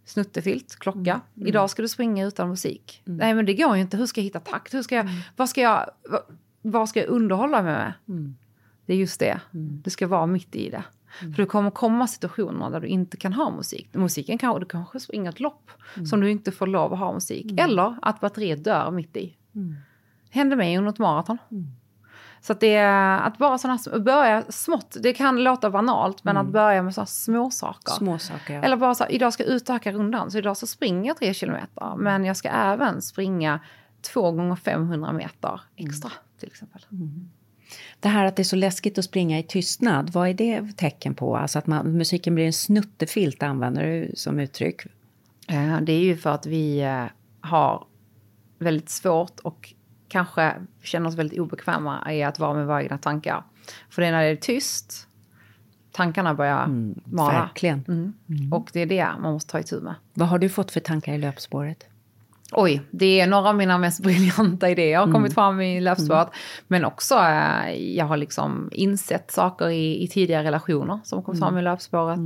snuttefilt, klocka. Idag ska du springa utan musik. Nej men det går ju inte. Hur ska jag hitta takt? Hur ska jag, vad, ska jag, vad, vad ska jag underhålla mig med? Det är just det. Du ska vara mitt i det. För det kommer komma situationer där du inte kan ha musik. Musiken kan, du kanske springer ett lopp som du inte får lov att ha musik. Eller att batteriet dör mitt i. hände mig under ett maraton. Så att det att bara sådana, börja smått, det kan låta banalt, men att börja med sådana små saker. Små saker, ja. Eller bara så här, idag ska jag utöka rundan, så idag så springer jag tre kilometer, men jag ska även springa två gånger 500 meter extra till exempel. Det här att det är så läskigt att springa i tystnad, vad är det tecken på? Alltså att man, musiken blir en snuttefilt, använder du som uttryck. Det är ju för att vi eh, har väldigt svårt och kanske känner oss väldigt obekväma i att vara med våra egna tankar. För det är när det är tyst, tankarna börjar mala. verkligen. Mm. Och det är det man måste ta itu med. Vad har du fått för tankar i löpspåret? Oj, det är några av mina mest [laughs] briljanta idéer har kommit fram i löpspåret. Men också, eh, jag har liksom insett saker i, i tidigare relationer som kommit fram i löpspåret.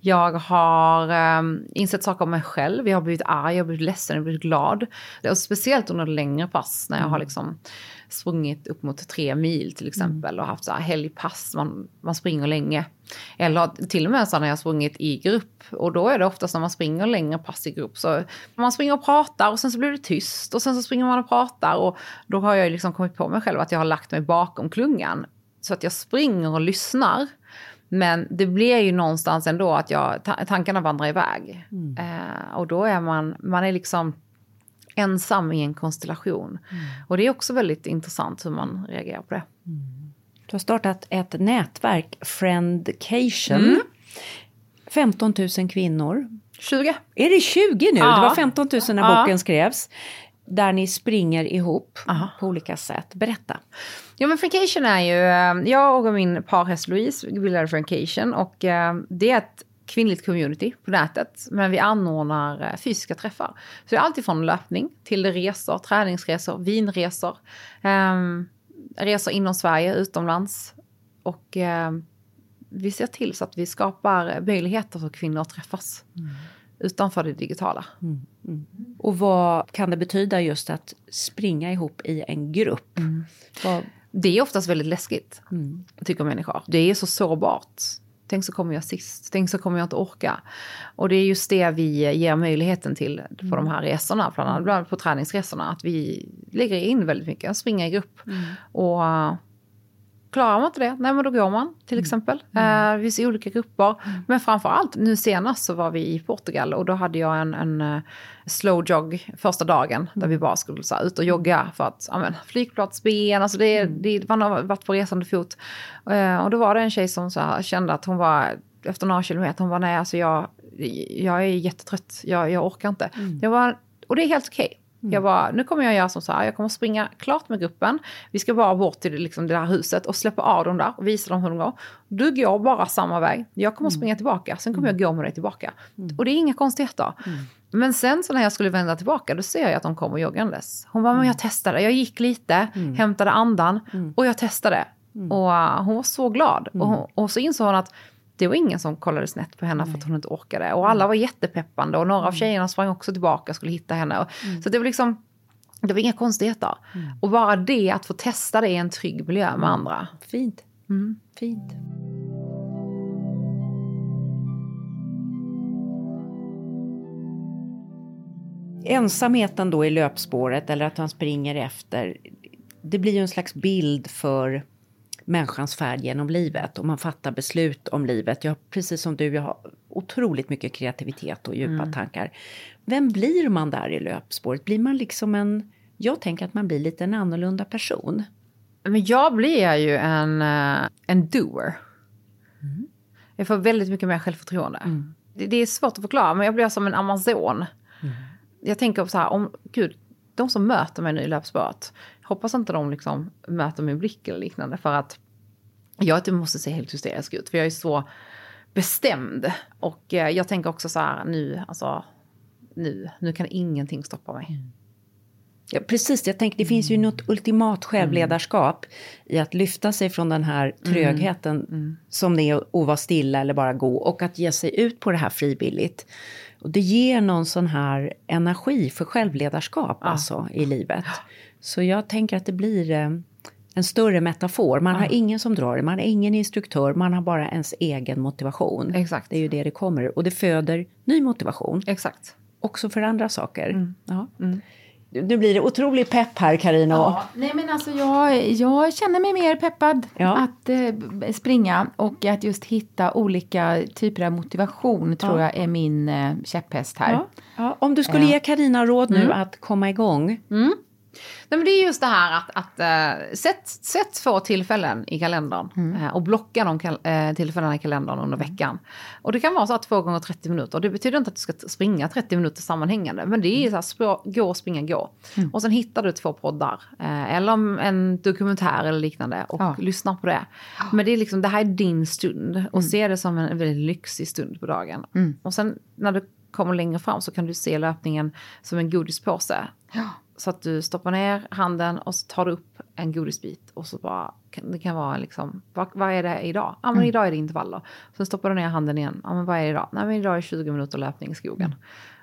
Jag har eh, insett saker om mig själv. Jag har blivit arg, jag har blivit ledsen, jag har blivit glad. Och speciellt under längre pass när jag har liksom sprungit upp mot tre mil till exempel och haft så här helgpass, man, man springer länge. Eller till och med så när jag sprungit i grupp och då är det oftast när man springer längre pass i grupp så man springer och pratar och sen så blir det tyst och sen så springer man och pratar och då har jag liksom kommit på mig själv att jag har lagt mig bakom klungan så att jag springer och lyssnar. Men det blir ju någonstans ändå att jag, ta- tankarna vandrar iväg. Eh, och då är man, man är liksom ensam i en konstellation. Och det är också väldigt intressant hur man reagerar på det. Du har startat ett nätverk, Friendcation. Mm. 15 000 kvinnor. 20. Är det 20 nu? Ja. Det var 15 000 när Ja. boken skrevs. Där ni springer ihop på olika sätt. Berätta. Ja men Frankation är ju, eh, jag och min parhäst Louise bildade Frankation och eh, det är ett kvinnligt community på nätet. Men vi anordnar eh, fysiska träffar. Så det är allt ifrån löpning till resor, träningsresor, vinresor. ehm, resor inom Sverige, utomlands. Och eh, vi ser till så att vi skapar möjligheter för kvinnor att träffas. Utanför det digitala. Och vad kan det betyda just att springa ihop i en grupp? Vad, Det är oftast väldigt läskigt, tycker människor. Det är så sårbart. Tänk så kommer jag sist, tänk så kommer jag inte orka. Och det är just det vi ger möjligheten till på de här resorna, bland annat på träningsresorna. Att vi lägger in väldigt mycket, springa i grupp. Och uh, klarar man inte det, nej men då går man till exempel. Eh, vi ser olika grupper. Men framför allt, nu senast så var vi i Portugal och då hade jag en, en eh, slow jog första dagen. Där vi bara skulle så här, ut och jogga för att, ja men flygplatsben, alltså det, det, man har varit på resande fot. Eh, och då var det en tjej som så här, kände att hon var, efter några kilometer, hon var nej alltså jag, jag är jättetrött, jag, jag orkar inte. Jag var, och det är helt okej. Jag bara, nu kommer jag göra som så här, jag kommer springa klart med gruppen. Vi ska bara bort till liksom det här huset och släppa av dem där och visa dem hur de går. Du går bara samma väg. Jag kommer springa tillbaka, sen kommer jag gå med dig tillbaka. Och det är inga konstigheter. Men sen så när jag skulle vända tillbaka, då ser jag att de kommer joggandes. Hon bara, men jag testade. Jag gick lite, hämtade andan och jag testade. Och uh, hon var så glad. Och, hon, och så insåg hon att det var ingen som kollade snett på henne för att hon inte orkade. Och alla var jättepeppande och några av tjejerna sprang också tillbaka och skulle hitta henne. Och, Så det var liksom, det var inga konstigheter. Och bara det att få testa det i en trygg miljö med andra. fint. Fint. Ensamheten då i löpspåret eller att han springer efter. Det blir ju en slags bild för människans färd genom livet och man fattar beslut om livet. Jag, precis som du, jag har otroligt mycket kreativitet och djupa tankar. Vem blir man där i löpspåret? Blir man liksom en... Jag tänker att man blir lite en annorlunda person. Men jag blir ju en, eh, en doer. Jag får väldigt mycket mer självförtroende. Det, det är svårt att förklara, men jag blir som en amazon. Jag tänker så här, om, gud, de som möter mig nu i löpspåret, hoppas inte de liksom möter min blick eller liknande. För att jag inte måste se helt hysterisk ut, för jag är så bestämd. Och eh, jag tänker också så här, nu, alltså, nu, nu kan ingenting stoppa mig. Ja, precis, jag tänker det finns ju något ultimat självledarskap i att lyfta sig från den här trögheten som det är att vara stilla eller bara gå och att ge sig ut på det här frivilligt. Och det ger någon sån här energi för självledarskap alltså i livet. Så jag tänker att det blir eh, en större metafor. Man har ingen som drar det, man har ingen instruktör, man har bara ens egen motivation. Exakt. Det är ju det det kommer. Och det föder ny motivation. Exakt. Också för andra saker. Ja. nu blir det otrolig pepp här Carina. Ja, nej men alltså jag, jag känner mig mer peppad Ja. att eh, springa och att just hitta olika typer av motivation tror jag är min eh, käpphäst här. Ja. Ja, om du skulle Ja. ge Carina råd nu Mm. att komma igång. Nej, men det är just det här att, att äh, sätt, sätt två tillfällen i kalendern Mm. eh, och blocka de kal- eh, tillfällena i kalendern under veckan. Och det kan vara så att två gånger 30 minuter. Det betyder inte att du ska springa 30 minuter sammanhängande, men det är så här, gå, springa, gå. Mm. Och sen hittar du två poddar eller om en dokumentär eller liknande och Ja. lyssnar på det. Men det är liksom, det här är din stund och Mm. se det som en väldigt lyxig stund på dagen. Och sen när du kommer längre fram så kan du se löpningen som en godispåse. Så att du stoppar ner handen och så tar du upp en godisbit och så bara, kan- det kan vara liksom, vad, vad är det idag? Ja men idag är det intervaller. Sen stoppar du ner handen igen, ja men vad är det idag? Nej men idag är 20 minuter löpning i skogen.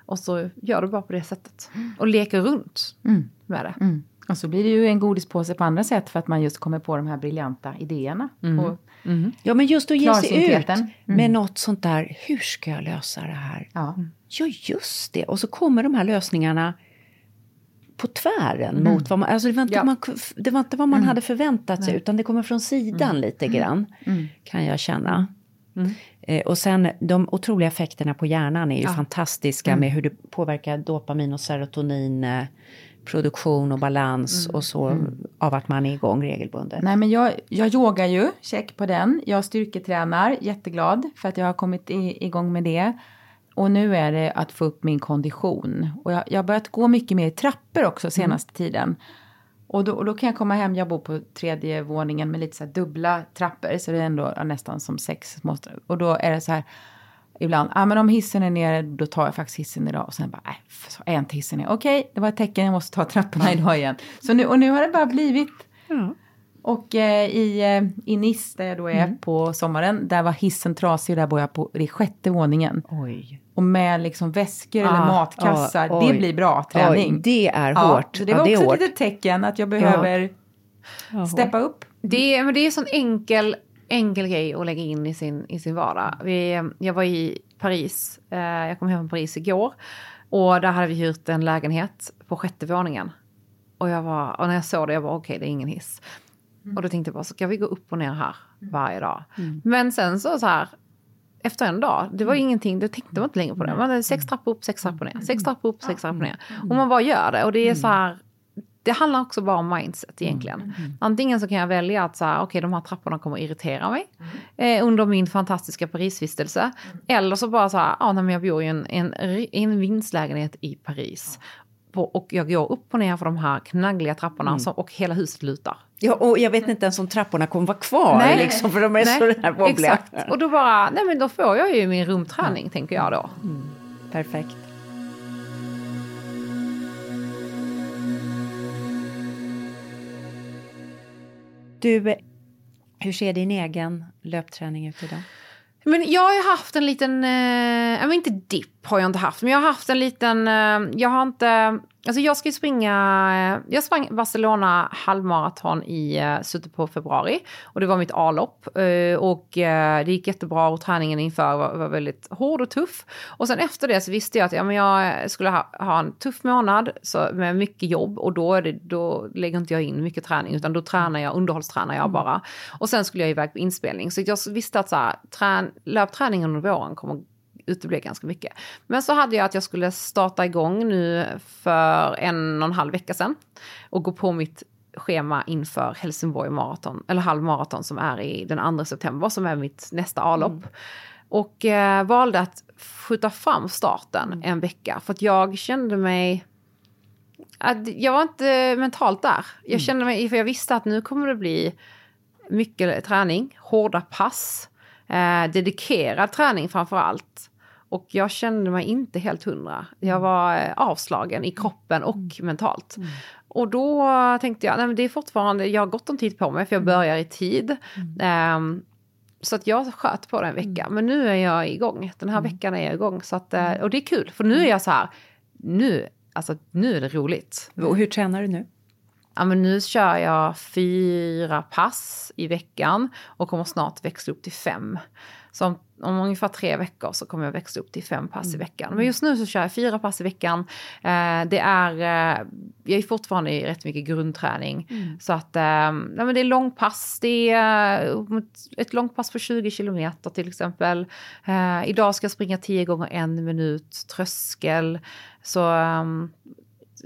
Och så gör du bara på det sättet. Och leker runt med det. Mm. Och så blir det ju en godispåse på andra sätt för att man just kommer på de här briljanta idéerna. Och, Ja, men just att ge sig ut. Mm. med något sånt där, hur ska jag lösa det här? ja. Ja, just det. Och så kommer de här lösningarna på tvären mot vad man... Alltså det var inte, Ja. man, det var inte vad man hade förväntat sig, utan det kommer från sidan lite grann, kan jag känna. Eh, och sen de otroliga effekterna på hjärnan är ju fantastiska med hur det påverkar dopamin och serotonin, eh, produktion och balans och så av att man är igång regelbundet. Nej men jag, jag yogar ju, check på den. Jag styrketränar, jätteglad för att jag har kommit i, igång med det. Och nu är det att få upp min kondition. Och jag, jag har börjat gå mycket mer i trappor också senaste tiden. Och då, och då kan jag komma hem, jag bor på tredje våningen med lite så dubbla trappor. Så det är ändå nästan som sex. Och då är det så här ibland, ja ah, men om hissen är nere då tar jag faktiskt hissen idag. Och sen bara, nej, så är inte hissen nere. Okej, det var ett tecken, jag måste ta trapporna idag igen. Så nu, och nu har det bara blivit och eh, i, eh, i Nice, där jag då är på sommaren, där var hissen trasig. Där bor jag på det sjätte våningen. Oj. Och med liksom väskor eller Ah, matkassar. ah, det blir bra träning. Oj, det är Ja, hårt. Så det Ja, var det är också ett litet tecken att jag behöver steppa upp. Det, men det är en sån enkel, enkel grej att lägga in i sin, i sin vardag. Vi, jag var i Paris, eh, jag kom hem från Paris igår. Och där hade vi hyrt en lägenhet på sjätte våningen. Och, jag var, och när jag såg det, jag var okej, det är ingen hiss. Och då tänkte jag bara, ska vi gå upp och ner här varje dag? Men sen så, så här, efter en dag, det var ingenting, då tänkte man inte längre på det. Man hade sex trappor upp, sex trappor ner, sex trappor upp, sex trappor ner. Och man bara gör det. Och det är så här, det handlar också bara om mindset egentligen. Antingen så kan jag välja att så här, okej de här trapporna kommer irritera mig eh, under min fantastiska Parisvistelse. Eller så bara så här, ja nej, jag bor i en, en, en vindslägenhet i Paris. På, och jag går upp och ner för de här knaggliga trapporna som, och hela huset lutar. Ja, och jag vet inte ens om trapporna kommer vara kvar, Nej. liksom, för de är Nej, så där wobbliga. Exakt. Och då bara, nej men då får jag ju min rumträning tänker jag då. Perfekt. Du, hur ser din egen löpträning ut idag? Men jag har ju haft en liten, eh, men inte dipp har jag inte haft, men jag har haft en liten, eh, jag har inte, alltså jag ska ju springa, jag sprang Barcelona halvmaraton i eh, slutet på februari. Och det var mitt A-lopp. Eh, och eh, det gick jättebra och träningen inför var, var väldigt hård och tuff. Och sen efter det så visste jag att ja, men jag skulle ha, ha en tuff månad så, med mycket jobb. Och då, det, då lägger inte jag in mycket träning utan då tränar jag, underhållstränar jag bara. Och sen skulle jag iväg på inspelning. Så jag visste att så här, trän, löpträningen under våren kommer utebli ganska mycket. Men så hade jag att jag skulle starta igång nu för en och en halv vecka sedan och gå på mitt schema inför Helsingborg maraton, eller halvmaraton som är i den 2 september som är mitt nästa A-lopp. Och eh, valde att skjuta fram starten en vecka för att jag kände mig att jag var inte mentalt där. Jag kände mig, för jag visste att nu kommer det bli mycket träning, hårda pass, eh, dedikerad träning framför allt. Och jag kände mig inte helt hundra. Jag var eh, avslagen i kroppen och mentalt. Och då tänkte jag, nej men det är fortfarande, jag har gott om tid på mig för jag börjar i tid. Ehm, så att jag sköt på det en vecka. Men nu är jag igång. Den här veckan är jag igång. Så att, eh, och det är kul, för nu är jag så här, nu, alltså, nu är det roligt. Och hur tränar du nu? Ja, men nu kör jag fyra pass i veckan och kommer snart växla upp till fem. Så om, om ungefär tre veckor så kommer jag växla upp till fem pass i veckan. Men just nu så kör jag fyra pass i veckan. Eh, det är, eh, jag är fortfarande i rätt mycket grundträning. Så att, eh, men det är långpass. Det är ett långpass på 20 kilometer till exempel. Eh, idag ska jag springa 10 gånger en minut, tröskel. Så ehm,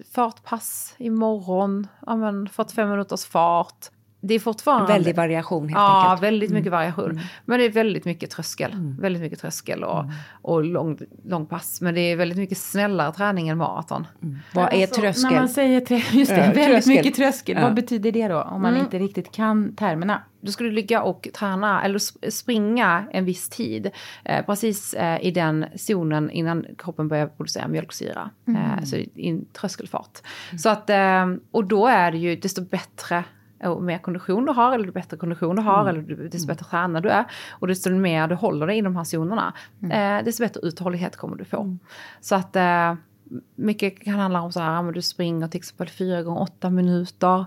fartpass imorgon, ja, men 45 minuters fart. Det är fortfarande... En väldig variation helt ja, enkelt. väldigt mycket Mm. variation. Men det är väldigt mycket tröskel. Väldigt mycket tröskel och, och lång, lång pass. Men det är väldigt mycket snällare träning än maraton. Vad är Alltså, tröskel? När man säger trö- [laughs] just det, Ja, väldigt tröskel. mycket tröskel. Ja. Vad betyder det då? Om man Mm. inte riktigt kan termerna. Du skulle ligga och träna eller sp- springa en viss tid. Eh, precis eh, i den zonen innan kroppen börjar producera mjölksyra. Eh, så i en tröskelfart. Så att, eh, och då är det ju desto bättre och mer kondition du har, eller ju bättre kondition du har, eller du- desto bättre tränare du är. Och desto mer du håller dig i de här zonerna, eh, desto bättre uthållighet kommer du få. Så att eh, mycket kan handla om så här, men du springer till exempel 4 gånger 8 minuter,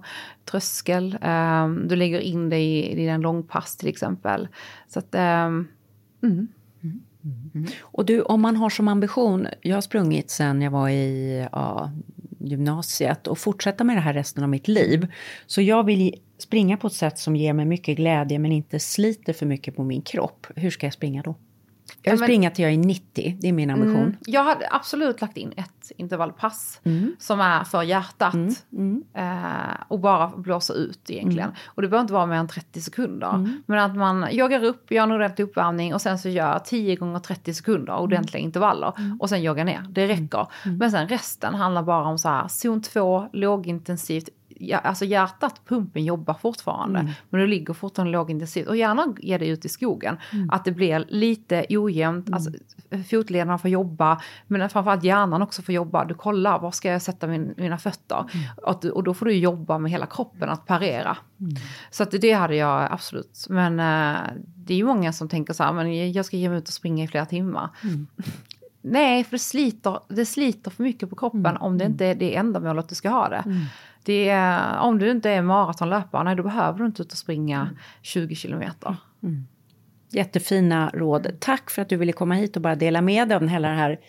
tröskel, eh, du lägger in dig i, i dina långpass till exempel. Så att, eh, mm. Och du, om man har som ambition, jag har sprungit sen jag var i ja, gymnasiet och fortsätta med det här resten av mitt liv. Så jag vill springa på ett sätt som ger mig mycket glädje men inte sliter för mycket på min kropp. Hur ska jag springa då? Jag vill men- springa till jag är 90, det är min ambition. Mm. Jag hade absolut lagt in ett intervallpass Mm. som är för hjärtat. Eh, och bara blåsa ut egentligen. Mm. Och det behöver inte vara mer än 30 sekunder. Men att man joggar upp, gör en ordentlig uppvärmning och sen så gör 10 gånger 30 sekunder ordentliga Mm. intervaller. Och sen joggar ner. Det räcker. Men sen resten handlar bara om så här zon 2, lågintensivt. Ja, alltså hjärtat, pumpen jobbar fortfarande. Mm. Men det ligger fortfarande lågintensivt. Och gärna ge det ut i skogen. Mm. Att det blir lite ojämnt. Alltså, fotlederna får jobba. Men framförallt hjärnan också får jobba. Du kollar, var ska jag sätta min, mina fötter? Mm. Och, du, och då får du jobba med hela kroppen att parera. Så att det hade jag absolut. Men eh, det är ju många som tänker så här, men jag ska ge mig ut och springa i flera timmar. [laughs] Nej, för det sliter, det sliter för mycket på kroppen om det inte är det ändamålet du ska ha det. Det är, om du inte är maratonlöpare, nej, då behöver du inte ut och springa 20 kilometer. Jättefina råd. Tack för att du ville komma hit och bara dela med dig av hela den här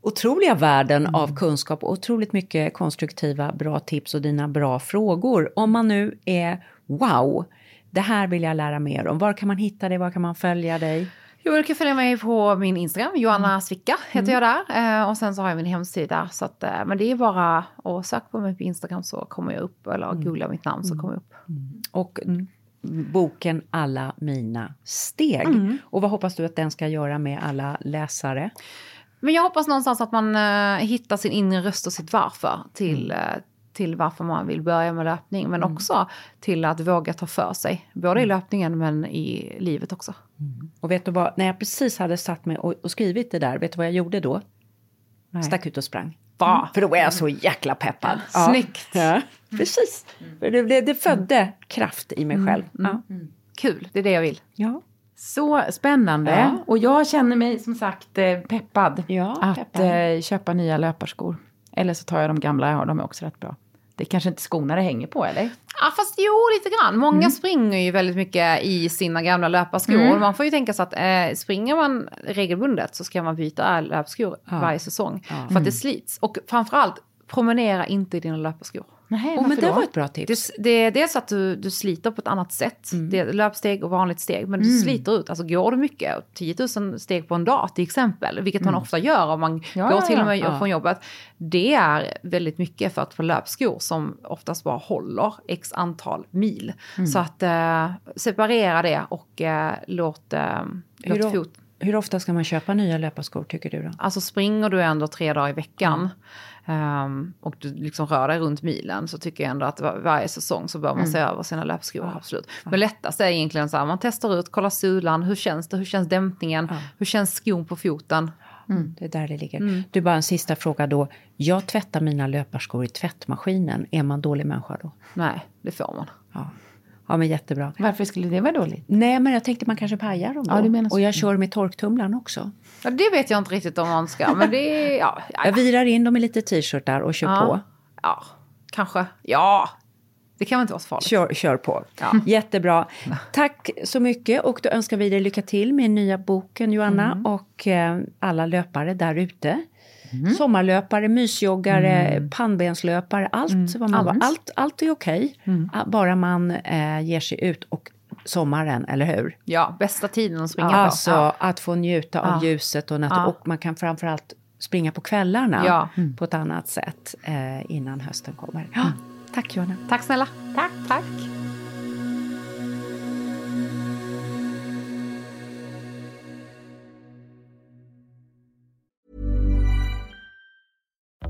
otroliga världen av kunskap och otroligt mycket konstruktiva bra tips och dina bra frågor. Om man nu är wow, det här vill jag lära mer om. Var kan man hitta dig? Var kan man följa dig? Jo, du kan följa mig på min Instagram, Joanna Svicka heter jag där. Eh, och sen så har jag min hemsida. Så att, eh, men det är bara att söka på mig på Instagram så kommer jag upp. Eller googla mitt namn så kommer jag upp. Och boken Alla mina steg. Och vad hoppas du att den ska göra med alla läsare? Men jag hoppas någonstans att man eh, hittar sin inre röst och sitt varför till, eh, till varför man vill börja med löpning. Men också till att våga ta för sig. Både i löpningen men i livet också. Och vet du vad, när jag precis hade satt mig och, och skrivit det där, vet du vad jag gjorde då? Stack ut och sprang. Va? För då var jag så jäkla peppad. Snyggt. Ja, precis. För det, det, det födde kraft i mig själv. Ja. Kul, det är det jag vill. Ja. Så spännande. Ja. Och jag känner mig som sagt eh, peppad Ja, att peppad. eh, köpa nya löparskor. Eller så tar jag de gamla jag har, de är också rätt bra. Det kanske inte skorna det hänger på eller? Ja, fast jo, lite grann. Många springer ju väldigt mycket i sina gamla löparskor. Mm. Man får ju tänka sig att eh, springer man regelbundet så ska man byta löparskor varje säsong. För att det slits. Och framförallt, promenera inte i dina löparskor. Nej, Oh, men det var ett bra tips. Det, det är dels att du, du sliter på ett annat sätt. Det är löpsteg och vanligt steg. Men du sliter ut. Alltså går du mycket, 10 000 steg på en dag till exempel. Vilket man ofta gör om man Ja, går till och med ja. från jobbet. Det är väldigt mycket för att få löpskor som oftast bara håller x antal mil. Så att eh, separera det och eh, låt, eh, Hur, låt fot... hur ofta ska man köpa nya löparskor tycker du då? Alltså springer du ändå tre dagar i veckan ehm, och du liksom rör dig runt milen så tycker jag ändå att var, varje säsong så bör man se över sina löpskor. Absolut. Men lättast är egentligen så här, man testar ut, kollar sulan, hur känns det, hur känns dämpningen, hur känns skon på foten. Det är där det ligger. Du, bara en sista fråga då. Jag tvättar mina löparskor i tvättmaskinen. Är man dålig människa då? Nej, det får man. Ja, ja men jättebra. Varför skulle det vara dåligt? Nej, men jag tänkte man kanske pajar dem då. Ja, du menar så. Och jag kör med torktumlaren också. Ja, det vet jag inte riktigt om man ska, men det [laughs] ja, ja, Jag virar in dem i lite t-shirtar och kör ja. på. Ja, kanske. Ja, Det kan väl inte vara så farligt? Kör, kör på. Ja. [laughs] Jättebra. Tack så mycket och då önskar vi dig lycka till med nya boken Johanna Mm. och eh, alla löpare där ute. Sommarlöpare, mysjoggare, Mm. pannbenslöpare, allt, vad man, allt. allt. allt är okej. Mm. Ah, Bara man eh, ger sig ut och sommaren, eller hur? Ja, bästa tiden att springa Alltså på. Att få njuta av Ja. ljuset och, natur- Ja. och man kan framförallt springa på kvällarna Ja. på ett annat sätt eh, innan hösten kommer. Ja. Tack Johanna. Tack snälla. Tack, tack.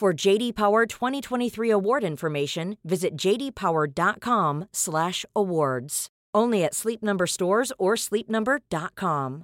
For JD Power 2023 award information, visit jdpower.com/awards. Only at Sleep Number stores or sleepnumber.com.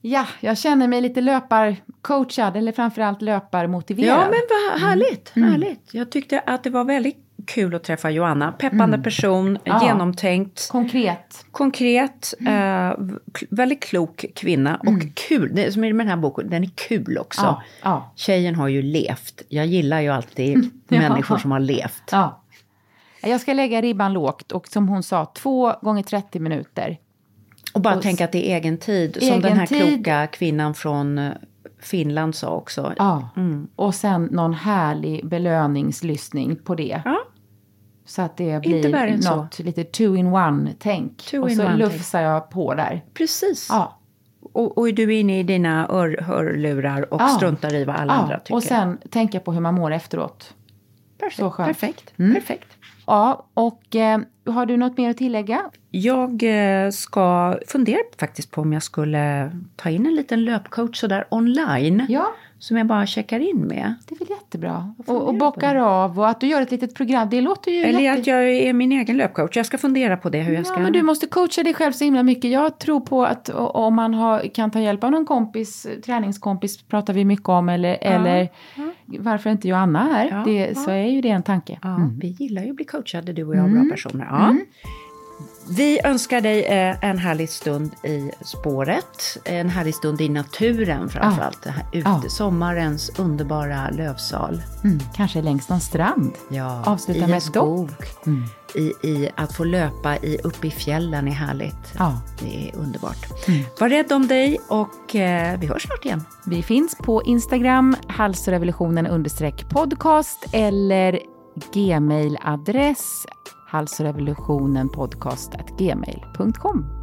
Ja, jag känner mig lite löparcoachad, eller framförallt löparmotiverad. Ja, men vad härligt, Mm. härligt. Jag tyckte att det var väldigt kul att träffa Johanna. Peppande person, Mm. Ja. genomtänkt. Konkret. Konkret, eh, k- väldigt klok kvinna och kul. Det som är med den här boken, den är kul också. Mm. Ja, ja. Tjejen har ju levt. Jag gillar ju alltid [laughs] människor som har levt. Ja. Jag ska lägga ribban lågt och som hon sa, två gånger 30 minuter. Och bara Och- tänka att det är egen tid. som Egen den här tid. kloka kvinnan från eh, Finland sa också. Ja. Mm. Och sen någon härlig belöningslyssning på det. Ja. Så att det blir än så. något lite two-in-one-tänk. Two Och in så one-tänk. lufsar jag på där. Precis. Ja. Och, och är du inne i dina ör, hörlurar och Ja. struntar i vad alla ja. andra tycker. Och sen tänka på hur man mår efteråt. perfekt. perfekt. Mm. perfekt. Ja, och eh, har du något mer att tillägga? Jag eh, ska fundera faktiskt på om jag skulle ta in en liten löpcoach sådär online. Ja. Som jag bara checkar in med. Det är väl jättebra. Och, och bockar av och att du gör ett litet program. Det låter ju Eller jätte... att jag är min egen löpcoach. Jag ska fundera på det hur jag ska... Ja, men du måste coacha dig själv så himla mycket. Jag tror på att om man har, kan ta hjälp av någon kompis, träningskompis pratar vi mycket om, eller, eller varför inte Joanna här, Ja, det, ja. så är ju det en tanke. Ja, Mm. vi gillar ju att bli coachade du och jag, bra personer. Ja. Vi önskar dig eh, en härlig stund i spåret, en härlig stund i naturen framförallt. Här ute, Ja. Sommarens underbara lövsal. Mm. Kanske längs någon strand. Ja, Avsluta med ett skog. Mm. I, I att få löpa i, uppe i fjällen är härligt. Ja. Det är underbart. Var rädd om dig och eh, vi hörs snart igen. Vi finns på Instagram, halsrevolutionen podcast eller gmail-adress halsrevolutionenpodcast.gmail.com.